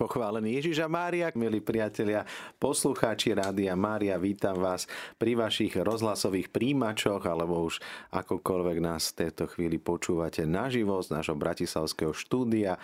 Pochválený. Ježiš a Mária, milí priatelia, poslucháči Rádia Mária, vítam vás pri vašich rozhlasových príjimačoch, alebo už akokoľvek nás v tejto chvíli počúvate naživo z nášho bratislavského štúdia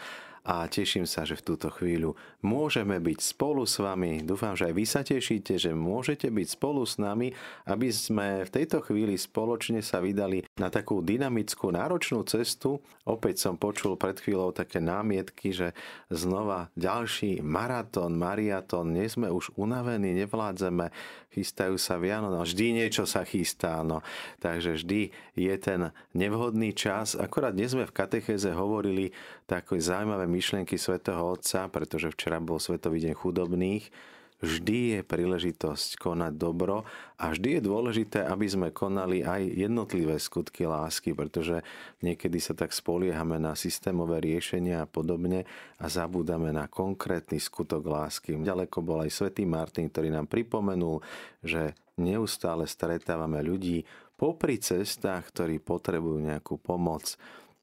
a teším sa, že v túto chvíľu môžeme byť spolu s vami. Dúfam, že aj vy sa tešíte, že môžete byť spolu s nami, aby sme v tejto chvíli spoločne sa vydali na takú dynamickú, náročnú cestu. Opäť som počul pred chvíľou také námietky, že znova ďalší maratón, mariatón, nie sme už unavení, nevládzeme, chystajú sa Viano, no vždy niečo sa chystá, no. Takže vždy je ten nevhodný čas. Akorát dnes sme v katechéze hovorili také zaujímavé myšlienky svätého Otca, pretože včera bol Svetový deň chudobných, vždy je príležitosť konať dobro a vždy je dôležité, aby sme konali aj jednotlivé skutky lásky, pretože niekedy sa tak spoliehame na systémové riešenia a podobne a zabúdame na konkrétny skutok lásky. Ďaleko bol aj svätý Martin, ktorý nám pripomenul, že neustále stretávame ľudí popri cestách, ktorí potrebujú nejakú pomoc.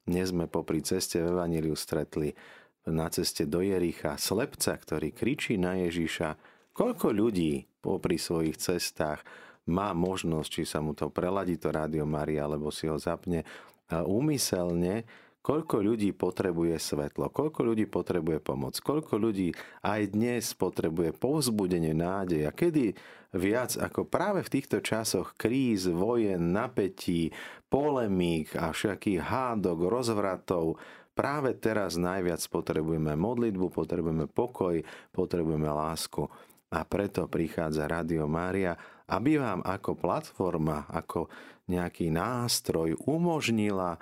Dnes sme popri ceste v Evaníliu stretli na ceste do Jericha slepca, ktorý kričí na Ježiša, koľko ľudí popri svojich cestách má možnosť, či sa mu to preladí to rádio Maria, alebo si ho zapne úmyselne, koľko ľudí potrebuje svetlo, koľko ľudí potrebuje pomoc, koľko ľudí aj dnes potrebuje povzbudenie nádej a kedy viac ako práve v týchto časoch kríz, vojen, napätí, polemík a všetkých hádok, rozvratov, Práve teraz najviac potrebujeme modlitbu, potrebujeme pokoj, potrebujeme lásku. A preto prichádza Radio Mária, aby vám ako platforma, ako nejaký nástroj umožnila,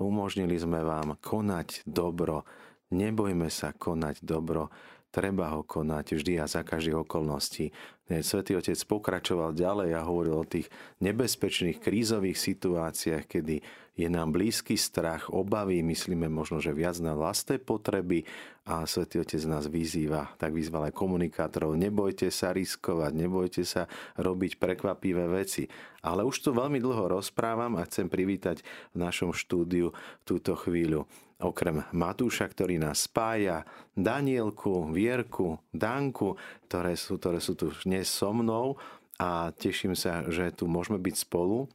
umožnili sme vám konať dobro. Nebojme sa konať dobro, treba ho konať vždy a za každých okolností. Svetý Otec pokračoval ďalej a hovoril o tých nebezpečných krízových situáciách, kedy je nám blízky strach, obavy, myslíme možno, že viac na vlastné potreby a Svetý Otec nás vyzýva, tak vyzval aj komunikátorov, nebojte sa riskovať, nebojte sa robiť prekvapivé veci. Ale už tu veľmi dlho rozprávam a chcem privítať v našom štúdiu túto chvíľu okrem Matúša, ktorý nás spája, Danielku, Vierku, Danku, ktoré sú, ktoré sú tu dnes so mnou a teším sa, že tu môžeme byť spolu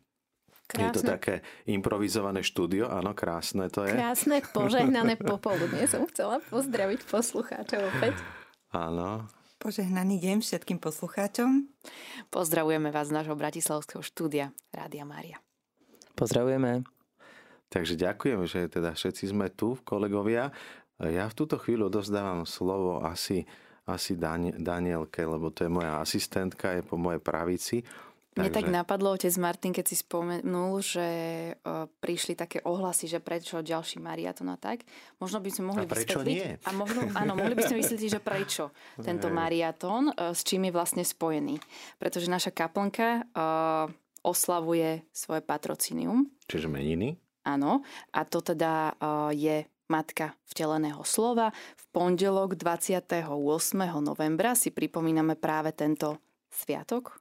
Krásne. Je to také improvizované štúdio, áno, krásne to je. Krásne, požehnané popoludne som chcela pozdraviť poslucháčov opäť. Áno. Požehnaný deň všetkým poslucháčom. Pozdravujeme vás z nášho bratislavského štúdia Rádia Mária. Pozdravujeme. Takže ďakujem, že teda všetci sme tu, kolegovia. Ja v túto chvíľu dozdávam slovo asi, asi Danielke, lebo to je moja asistentka, je po mojej pravici. Mne tak napadlo, otec Martin, keď si spomenul, že uh, prišli také ohlasy, že prečo ďalší mariaton a tak. Možno by sme mohli a prečo vysvetliť. Nie? A možno, áno, mohli by sme vysvetliť, že prečo tento mariaton, uh, s čím je vlastne spojený. Pretože naša kaplnka uh, oslavuje svoje patrocinium. Čiže meniny? Áno. A to teda uh, je Matka vteleného slova. V pondelok 28. novembra si pripomíname práve tento sviatok,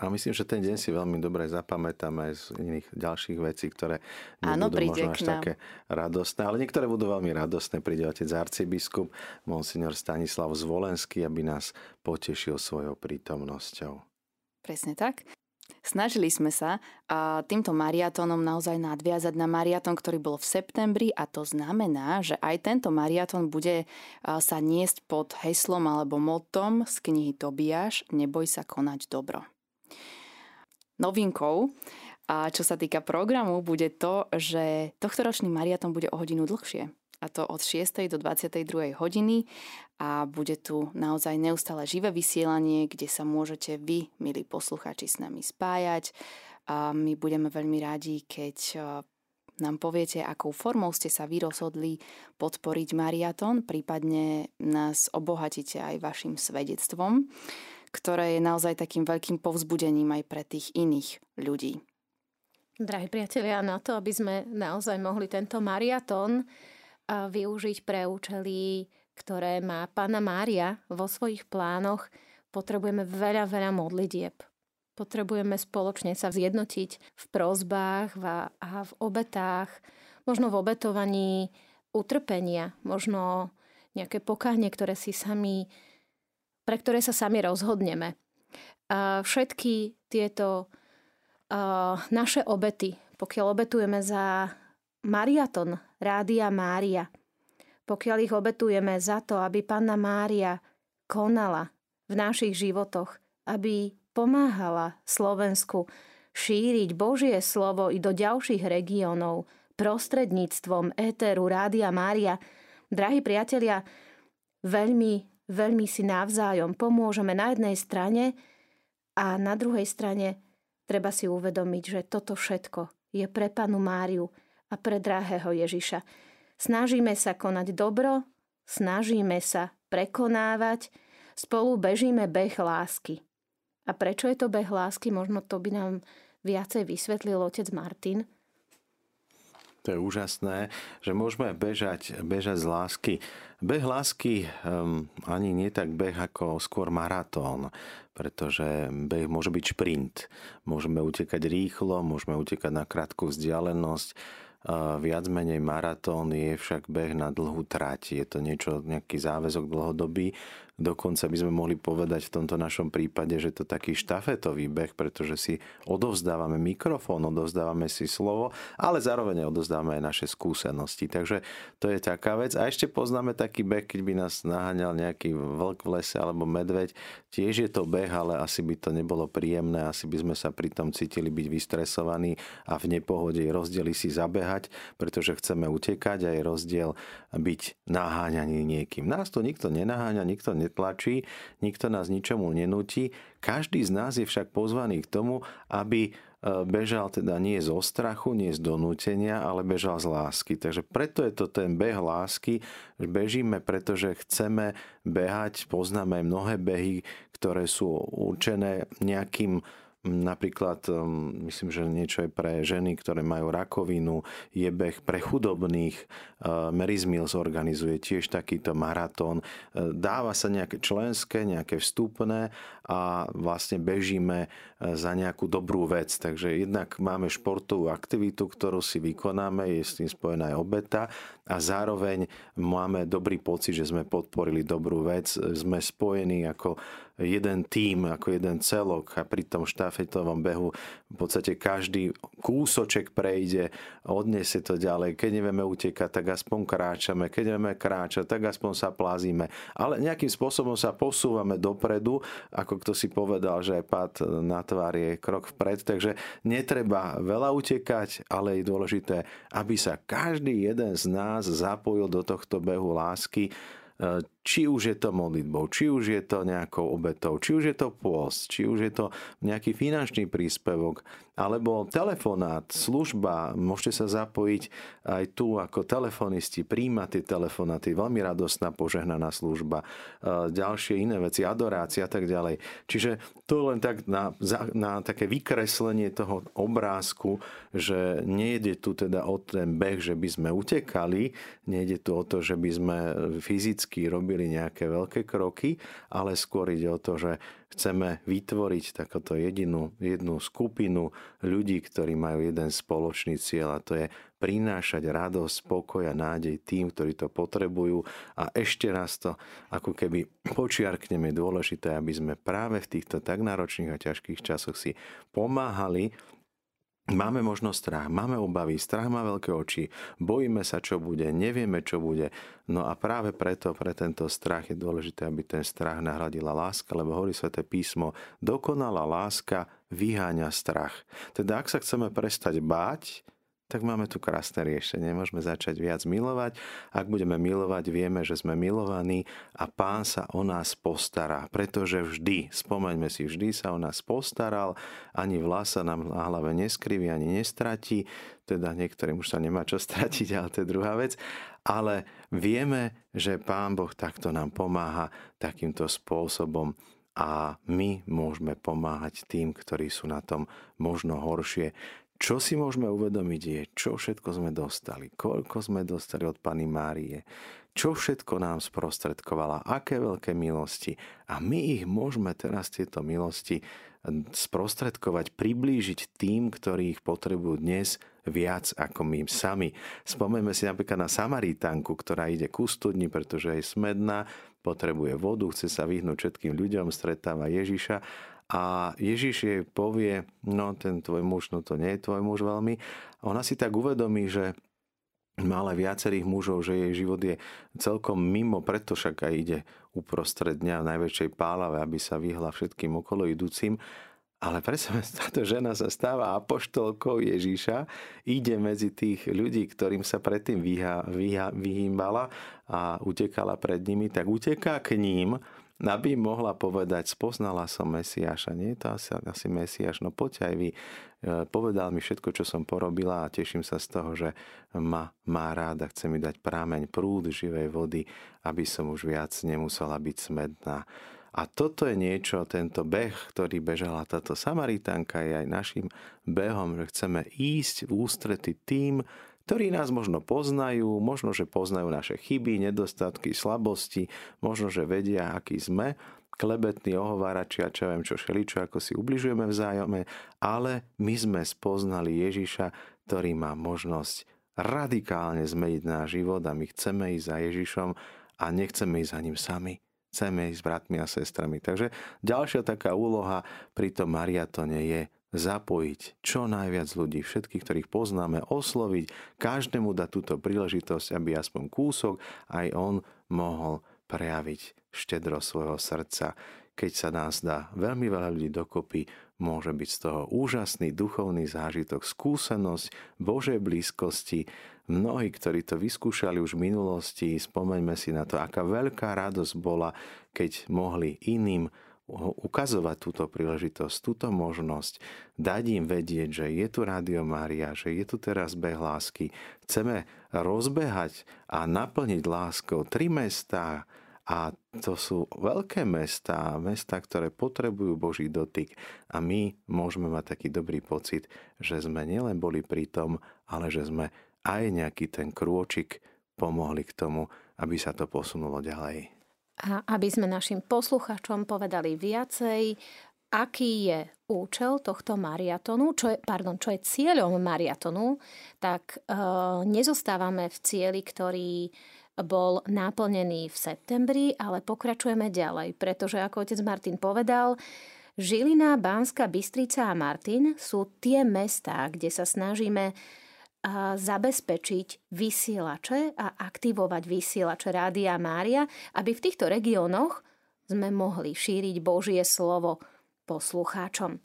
a myslím, že ten deň si veľmi dobre zapamätáme aj z iných ďalších vecí, ktoré Áno, nebudú možno až také radostné, ale niektoré budú veľmi radostné. Príde otec arcibiskup, monsignor Stanislav Zvolenský, aby nás potešil svojou prítomnosťou. Presne tak. Snažili sme sa týmto mariatónom naozaj nadviazať na mariatón, ktorý bol v septembri a to znamená, že aj tento mariatón bude sa niesť pod heslom alebo motom z knihy Tobiáš Neboj sa konať dobro. Novinkou, a čo sa týka programu, bude to, že tohto ročný mariaton bude o hodinu dlhšie. A to od 6. do 22. hodiny a bude tu naozaj neustále živé vysielanie, kde sa môžete vy, milí posluchači, s nami spájať. A my budeme veľmi radi, keď nám poviete, akou formou ste sa vy rozhodli podporiť mariaton, prípadne nás obohatíte aj vašim svedectvom ktoré je naozaj takým veľkým povzbudením aj pre tých iných ľudí. Drahí priatelia, na to, aby sme naozaj mohli tento mariatón využiť pre účely, ktoré má Pána Mária vo svojich plánoch, potrebujeme veľa, veľa modlitieb. Potrebujeme spoločne sa zjednotiť v prozbách a v obetách, možno v obetovaní utrpenia, možno nejaké pokánie, ktoré si sami, pre ktoré sa sami rozhodneme. Všetky tieto naše obety, pokiaľ obetujeme za mariaton Rádia Mária, pokiaľ ich obetujeme za to, aby Panna Mária konala v našich životoch, aby pomáhala Slovensku šíriť Božie slovo i do ďalších regiónov prostredníctvom éteru Rádia Mária. Drahí priatelia, veľmi, veľmi si navzájom pomôžeme na jednej strane a na druhej strane treba si uvedomiť, že toto všetko je pre panu Máriu a pre drahého Ježiša. Snažíme sa konať dobro, snažíme sa prekonávať, spolu bežíme beh lásky. A prečo je to beh lásky? Možno to by nám viacej vysvetlil otec Martin. To je úžasné, že môžeme bežať, bežať z lásky. Beh lásky um, ani nie tak beh ako skôr maratón, pretože beh môže byť šprint. Môžeme utekať rýchlo, môžeme utekať na krátku vzdialenosť, viac menej maratón je však beh na dlhú trať. Je to niečo, nejaký záväzok dlhodobý. Dokonca by sme mohli povedať v tomto našom prípade, že to taký štafetový beh, pretože si odovzdávame mikrofón, odovzdávame si slovo, ale zároveň odovzdávame aj naše skúsenosti. Takže to je taká vec. A ešte poznáme taký beh, keď by nás naháňal nejaký vlk v lese alebo medveď. Tiež je to beh, ale asi by to nebolo príjemné, asi by sme sa pri tom cítili byť vystresovaní a v nepohode rozdiely si zabehať, pretože chceme utekať a je rozdiel byť naháňaný niekým. Nás to nikto nenaháňa, nikto netlačí, nikto nás ničomu nenúti. Každý z nás je však pozvaný k tomu, aby e, bežal teda nie zo strachu, nie z donútenia, ale bežal z lásky. Takže preto je to ten beh lásky, bežíme, pretože chceme behať, poznáme mnohé behy, ktoré sú určené nejakým Napríklad, um, myslím, že niečo je pre ženy, ktoré majú rakovinu, je beh pre chudobných. Uh, Mary's Mills organizuje tiež takýto maratón. Uh, dáva sa nejaké členské, nejaké vstupné a vlastne bežíme uh, za nejakú dobrú vec. Takže jednak máme športovú aktivitu, ktorú si vykonáme, je s tým spojená aj obeta a zároveň máme dobrý pocit, že sme podporili dobrú vec, sme spojení ako jeden tím, ako jeden celok a pri tom štafetovom behu v podstate každý kúsoček prejde, odniesie to ďalej. Keď nevieme utekať, tak aspoň kráčame. Keď nevieme kráčať, tak aspoň sa plázime. Ale nejakým spôsobom sa posúvame dopredu, ako kto si povedal, že aj pád na tvár je krok vpred. Takže netreba veľa utekať, ale je dôležité, aby sa každý jeden z nás zapojil do tohto behu lásky, či už je to modlitbou, či už je to nejakou obetou, či už je to pôst, či už je to nejaký finančný príspevok, alebo telefonát, služba, môžete sa zapojiť aj tu ako telefonisti, príjmať tie telefonáty, veľmi radostná požehnaná služba, e, ďalšie iné veci, adorácia a tak ďalej. Čiže to len tak na, na také vykreslenie toho obrázku, že nejde tu teda o ten beh, že by sme utekali, nejde tu o to, že by sme fyzicky robili robili nejaké veľké kroky, ale skôr ide o to, že chceme vytvoriť takoto jedinú, jednu skupinu ľudí, ktorí majú jeden spoločný cieľ a to je prinášať radosť, spokoj a nádej tým, ktorí to potrebujú. A ešte raz to ako keby počiarkneme dôležité, aby sme práve v týchto tak náročných a ťažkých časoch si pomáhali Máme možno strach, máme obavy, strach má veľké oči, bojíme sa, čo bude, nevieme, čo bude. No a práve preto, pre tento strach je dôležité, aby ten strach nahradila láska, lebo hovorí sväté písmo, dokonalá láska vyháňa strach. Teda ak sa chceme prestať báť, tak máme tu krásne riešenie. Môžeme začať viac milovať. Ak budeme milovať, vieme, že sme milovaní a pán sa o nás postará. Pretože vždy, spomeňme si, vždy sa o nás postaral, ani vlasa nám na hlave neskriví, ani nestratí. Teda niektorým už sa nemá čo stratiť, ale to je druhá vec. Ale vieme, že pán Boh takto nám pomáha takýmto spôsobom a my môžeme pomáhať tým, ktorí sú na tom možno horšie. Čo si môžeme uvedomiť je, čo všetko sme dostali, koľko sme dostali od Pany Márie, čo všetko nám sprostredkovala, aké veľké milosti. A my ich môžeme teraz tieto milosti sprostredkovať, priblížiť tým, ktorí ich potrebujú dnes viac ako my sami. Spomeňme si napríklad na Samaritánku, ktorá ide ku studni, pretože je smedná, potrebuje vodu, chce sa vyhnúť všetkým ľuďom, stretáva Ježiša a Ježiš jej povie, no ten tvoj muž, no to nie je tvoj muž veľmi. Ona si tak uvedomí, že má ale viacerých mužov, že jej život je celkom mimo, preto však aj ide uprostred dňa v najväčšej pálave, aby sa vyhla všetkým okolo idúcim. Ale predsa táto žena sa stáva apoštolkou Ježíša, ide medzi tých ľudí, ktorým sa predtým vyhýmbala a utekala pred nimi, tak uteká k ním, aby mohla povedať, spoznala som Mesiáša, nie je to asi, asi Mesiáš, no poďte aj vy, e, povedal mi všetko, čo som porobila a teším sa z toho, že ma má rád a chce mi dať prámeň, prúd živej vody, aby som už viac nemusela byť smedná. A toto je niečo, tento beh, ktorý bežala táto Samaritánka, je aj našim behom, že chceme ísť v ústrety tým, ktorí nás možno poznajú, možno, že poznajú naše chyby, nedostatky, slabosti, možno, že vedia, aký sme, klebetní ohovárači a čo viem čo šeličo, ako si ubližujeme vzájome, ale my sme spoznali Ježiša, ktorý má možnosť radikálne zmeniť náš život a my chceme ísť za Ježišom a nechceme ísť za ním sami. Chceme ísť s bratmi a sestrami. Takže ďalšia taká úloha pri tom mariatone je zapojiť čo najviac ľudí, všetkých, ktorých poznáme, osloviť, každému dať túto príležitosť, aby aspoň kúsok aj on mohol prejaviť štedro svojho srdca. Keď sa nás dá veľmi veľa ľudí dokopy, môže byť z toho úžasný duchovný zážitok, skúsenosť Božej blízkosti. Mnohí, ktorí to vyskúšali už v minulosti, spomeňme si na to, aká veľká radosť bola, keď mohli iným ukazovať túto príležitosť, túto možnosť, dať im vedieť, že je tu Rádio Mária, že je tu teraz beh lásky. Chceme rozbehať a naplniť láskou tri mestá, a to sú veľké mesta, mesta, ktoré potrebujú Boží dotyk. A my môžeme mať taký dobrý pocit, že sme nielen boli pri tom, ale že sme aj nejaký ten krôčik pomohli k tomu, aby sa to posunulo ďalej. A aby sme našim posluchačom povedali viacej, aký je účel tohto mariatonu, čo je, pardon, čo je cieľom mariatonu, tak e, nezostávame v cieli, ktorý bol naplnený v septembri, ale pokračujeme ďalej, pretože ako otec Martin povedal, Žilina, Banska, Bystrica a Martin sú tie mestá, kde sa snažíme zabezpečiť vysielače a aktivovať vysielače Rádia Mária, aby v týchto regiónoch sme mohli šíriť Božie slovo poslucháčom.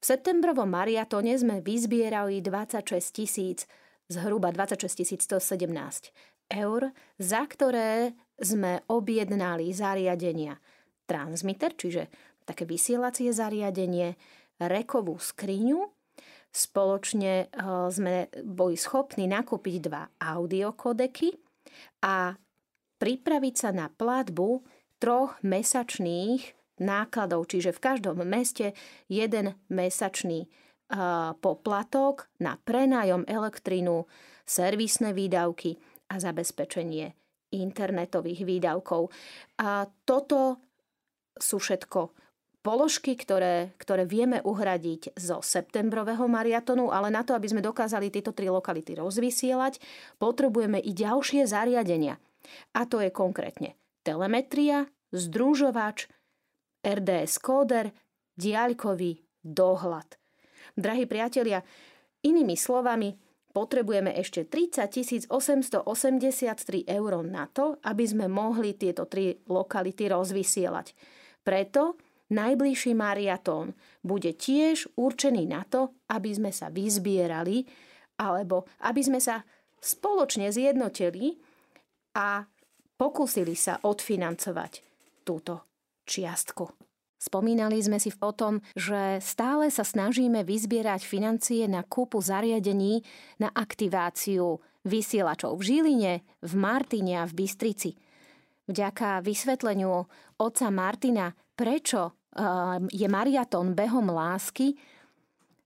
V septembrovom mariatone sme vyzbierali 26 tisíc, zhruba 26 117 eur, za ktoré sme objednali zariadenia transmitter, čiže také vysielacie zariadenie, rekovú skriňu, Spoločne eh, sme boli schopní nakúpiť dva audiokodeky a pripraviť sa na platbu troch mesačných nákladov, čiže v každom meste jeden mesačný eh, poplatok na prenájom elektrinu, servisné výdavky a zabezpečenie internetových výdavkov. A toto sú všetko položky, ktoré, ktoré vieme uhradiť zo septembrového mariatonu, ale na to, aby sme dokázali tieto tri lokality rozvysielať, potrebujeme i ďalšie zariadenia. A to je konkrétne telemetria, združovač, RDS kóder, diaľkový dohľad. Drahí priatelia, inými slovami, potrebujeme ešte 30 883 eur na to, aby sme mohli tieto tri lokality rozvysielať. Preto najbližší mariatón bude tiež určený na to, aby sme sa vyzbierali alebo aby sme sa spoločne zjednotili a pokúsili sa odfinancovať túto čiastku. Spomínali sme si o tom, že stále sa snažíme vyzbierať financie na kúpu zariadení na aktiváciu vysielačov v Žiline, v Martine a v Bystrici. Vďaka vysvetleniu oca Martina, prečo Ehm, je mariatón behom lásky,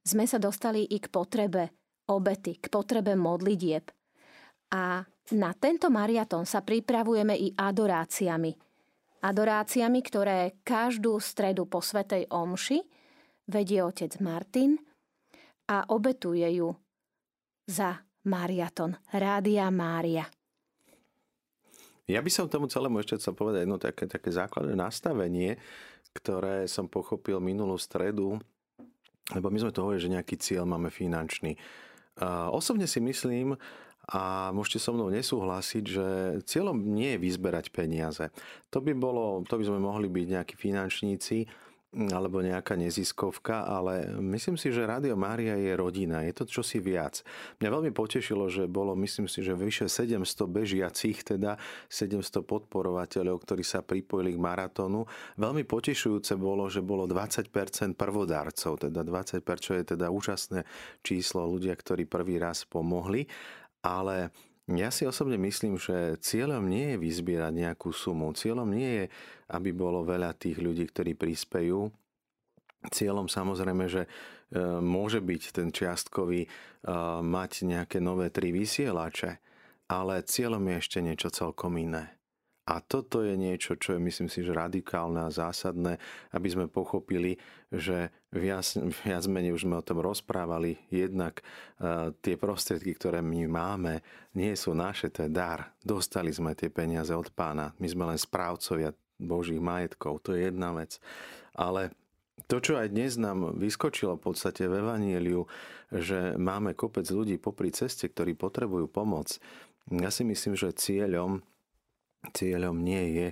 sme sa dostali i k potrebe obety, k potrebe modlitieb. A Na tento mariatón sa pripravujeme i adoráciami. Adoráciami, ktoré každú stredu po Svetej Omši vedie otec Martin a obetuje ju za mariaton Rádia Mária. Ja by som tomu celému ešte chcel povedať jedno také, také základné nastavenie, ktoré som pochopil minulú stredu, lebo my sme to hovorili, že nejaký cieľ máme finančný. Osobne si myslím, a môžete so mnou nesúhlasiť, že cieľom nie je vyzberať peniaze. To by, bolo, to by sme mohli byť nejakí finančníci, alebo nejaká neziskovka, ale myslím si, že Rádio Mária je rodina, je to čosi viac. Mňa veľmi potešilo, že bolo, myslím si, že vyše 700 bežiacich, teda 700 podporovateľov, ktorí sa pripojili k maratónu. Veľmi potešujúce bolo, že bolo 20% prvodárcov, teda 20% je teda úžasné číslo ľudia, ktorí prvý raz pomohli, ale ja si osobne myslím, že cieľom nie je vyzbierať nejakú sumu. Cieľom nie je, aby bolo veľa tých ľudí, ktorí prispejú. Cieľom samozrejme, že e, môže byť ten čiastkový e, mať nejaké nové tri vysielače, ale cieľom je ešte niečo celkom iné. A toto je niečo, čo je myslím si, že radikálne a zásadné, aby sme pochopili, že viac, viac menej už sme o tom rozprávali. Jednak uh, tie prostriedky, ktoré my máme, nie sú naše, to je dar. Dostali sme tie peniaze od pána. My sme len správcovia Božích majetkov. To je jedna vec. Ale to, čo aj dnes nám vyskočilo v podstate v Evanieliu, že máme kopec ľudí popri ceste, ktorí potrebujú pomoc. Ja si myslím, že cieľom Cieľom nie je,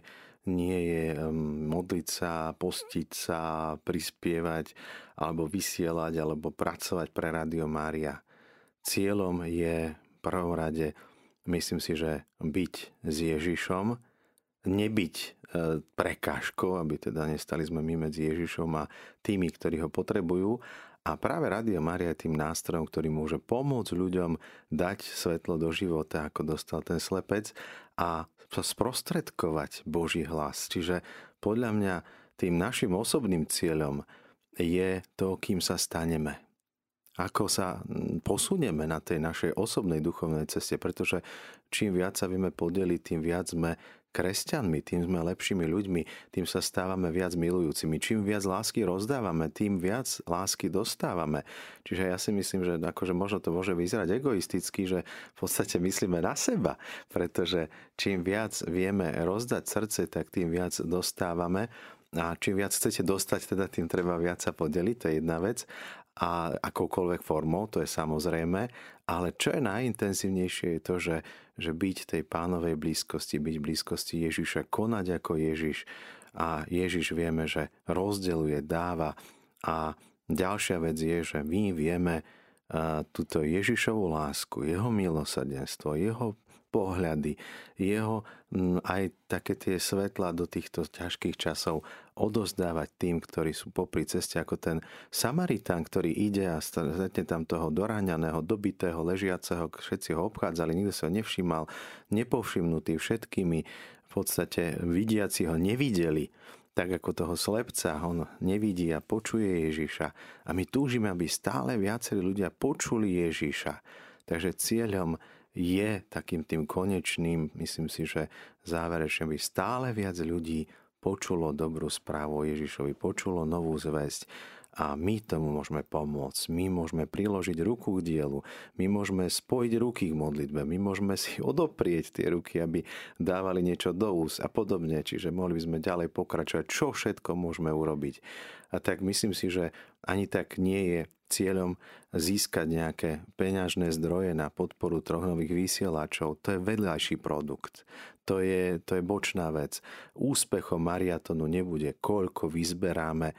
nie je modliť sa, postiť sa, prispievať alebo vysielať alebo pracovať pre Radio Mária. Cieľom je prvom rade, myslím si, že byť s Ježišom, nebyť e, prekážkou, aby teda nestali sme my medzi Ježišom a tými, ktorí ho potrebujú. A práve Radio Maria je tým nástrojom, ktorý môže pomôcť ľuďom dať svetlo do života, ako dostal ten slepec a sprostredkovať Boží hlas. Čiže podľa mňa tým našim osobným cieľom je to, kým sa staneme. Ako sa posunieme na tej našej osobnej duchovnej ceste, pretože čím viac sa vieme podeliť, tým viac sme kresťanmi, tým sme lepšími ľuďmi, tým sa stávame viac milujúcimi. Čím viac lásky rozdávame, tým viac lásky dostávame. Čiže ja si myslím, že akože možno to môže vyzerať egoisticky, že v podstate myslíme na seba, pretože čím viac vieme rozdať srdce, tak tým viac dostávame. A čím viac chcete dostať, teda tým treba viac sa podeliť, to je jedna vec a akoukoľvek formou, to je samozrejme, ale čo je najintenzívnejšie je to, že, že byť tej pánovej blízkosti, byť blízkosti Ježiša, konať ako Ježiš. A Ježiš vieme, že rozdeluje, dáva. A ďalšia vec je, že my vieme túto Ježišovú lásku, jeho milosadenstvo, jeho pohľady, jeho aj také tie svetla do týchto ťažkých časov odozdávať tým, ktorí sú popri ceste, ako ten Samaritán, ktorý ide a stretne tam toho doráňaného, dobitého, ležiaceho, všetci ho obchádzali, nikto sa ho nevšímal, nepovšimnutý všetkými, v podstate vidiaci ho nevideli, tak ako toho slepca, on nevidí a počuje Ježiša. A my túžime, aby stále viacerí ľudia počuli Ježiša. Takže cieľom je takým tým konečným, myslím si, že záverečne by stále viac ľudí počulo dobrú správu o Ježišovi, počulo novú zväzť a my tomu môžeme pomôcť. My môžeme priložiť ruku k dielu, my môžeme spojiť ruky k modlitbe, my môžeme si odoprieť tie ruky, aby dávali niečo do úst a podobne. Čiže mohli by sme ďalej pokračovať, čo všetko môžeme urobiť. A tak myslím si, že ani tak nie je cieľom získať nejaké peňažné zdroje na podporu troch nových vysielačov. To je vedľajší produkt. To je, to je bočná vec. Úspechom mariatonu nebude, koľko vyzberáme.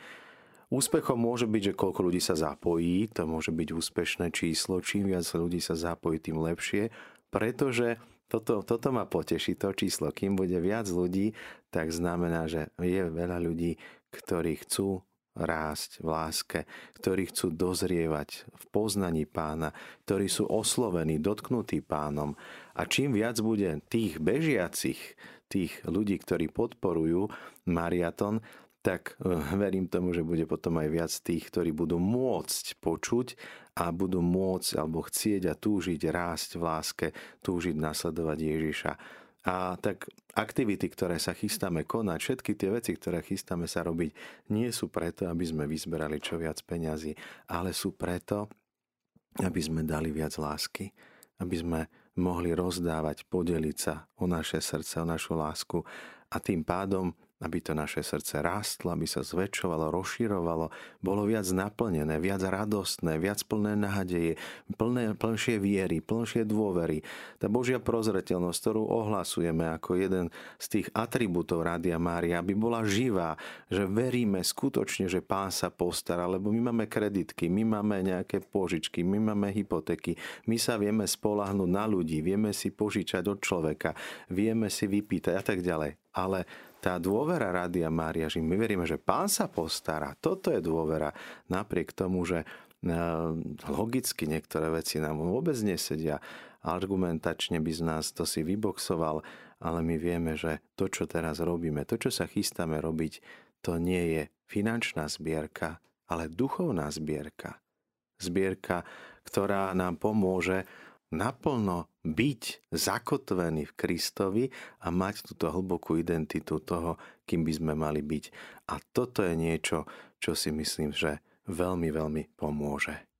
Úspechom môže byť, že koľko ľudí sa zapojí, to môže byť úspešné číslo. Čím viac ľudí sa zapojí, tým lepšie, pretože toto, toto ma poteší, to číslo. Kým bude viac ľudí, tak znamená, že je veľa ľudí, ktorí chcú rásť v láske, ktorí chcú dozrievať v poznaní pána, ktorí sú oslovení, dotknutí pánom. A čím viac bude tých bežiacich, tých ľudí, ktorí podporujú mariaton, tak eh, verím tomu, že bude potom aj viac tých, ktorí budú môcť počuť a budú môcť alebo chcieť a túžiť rásť v láske, túžiť nasledovať Ježiša. A tak aktivity, ktoré sa chystáme konať, všetky tie veci, ktoré chystáme sa robiť, nie sú preto, aby sme vyzberali čo viac peňazí, ale sú preto, aby sme dali viac lásky, aby sme mohli rozdávať, podeliť sa o naše srdce, o našu lásku a tým pádom aby to naše srdce rástlo, aby sa zväčšovalo, rozširovalo, bolo viac naplnené, viac radostné, viac plné nádeje, plné, plnšie viery, plnšie dôvery. Tá Božia prozretelnosť, ktorú ohlasujeme ako jeden z tých atribútov Rádia Mária, aby bola živá, že veríme skutočne, že Pán sa postará, lebo my máme kreditky, my máme nejaké požičky, my máme hypotéky, my sa vieme spolahnúť na ľudí, vieme si požičať od človeka, vieme si vypýtať a tak ďalej. Ale tá dôvera Rádia Mária, že my veríme, že Pán sa postará, toto je dôvera, napriek tomu, že e, logicky niektoré veci nám vôbec nesedia, argumentačne by z nás to si vyboxoval, ale my vieme, že to, čo teraz robíme, to, čo sa chystáme robiť, to nie je finančná zbierka, ale duchovná zbierka. Zbierka, ktorá nám pomôže naplno byť zakotvený v Kristovi a mať túto hlbokú identitu toho, kým by sme mali byť. A toto je niečo, čo si myslím, že veľmi, veľmi pomôže.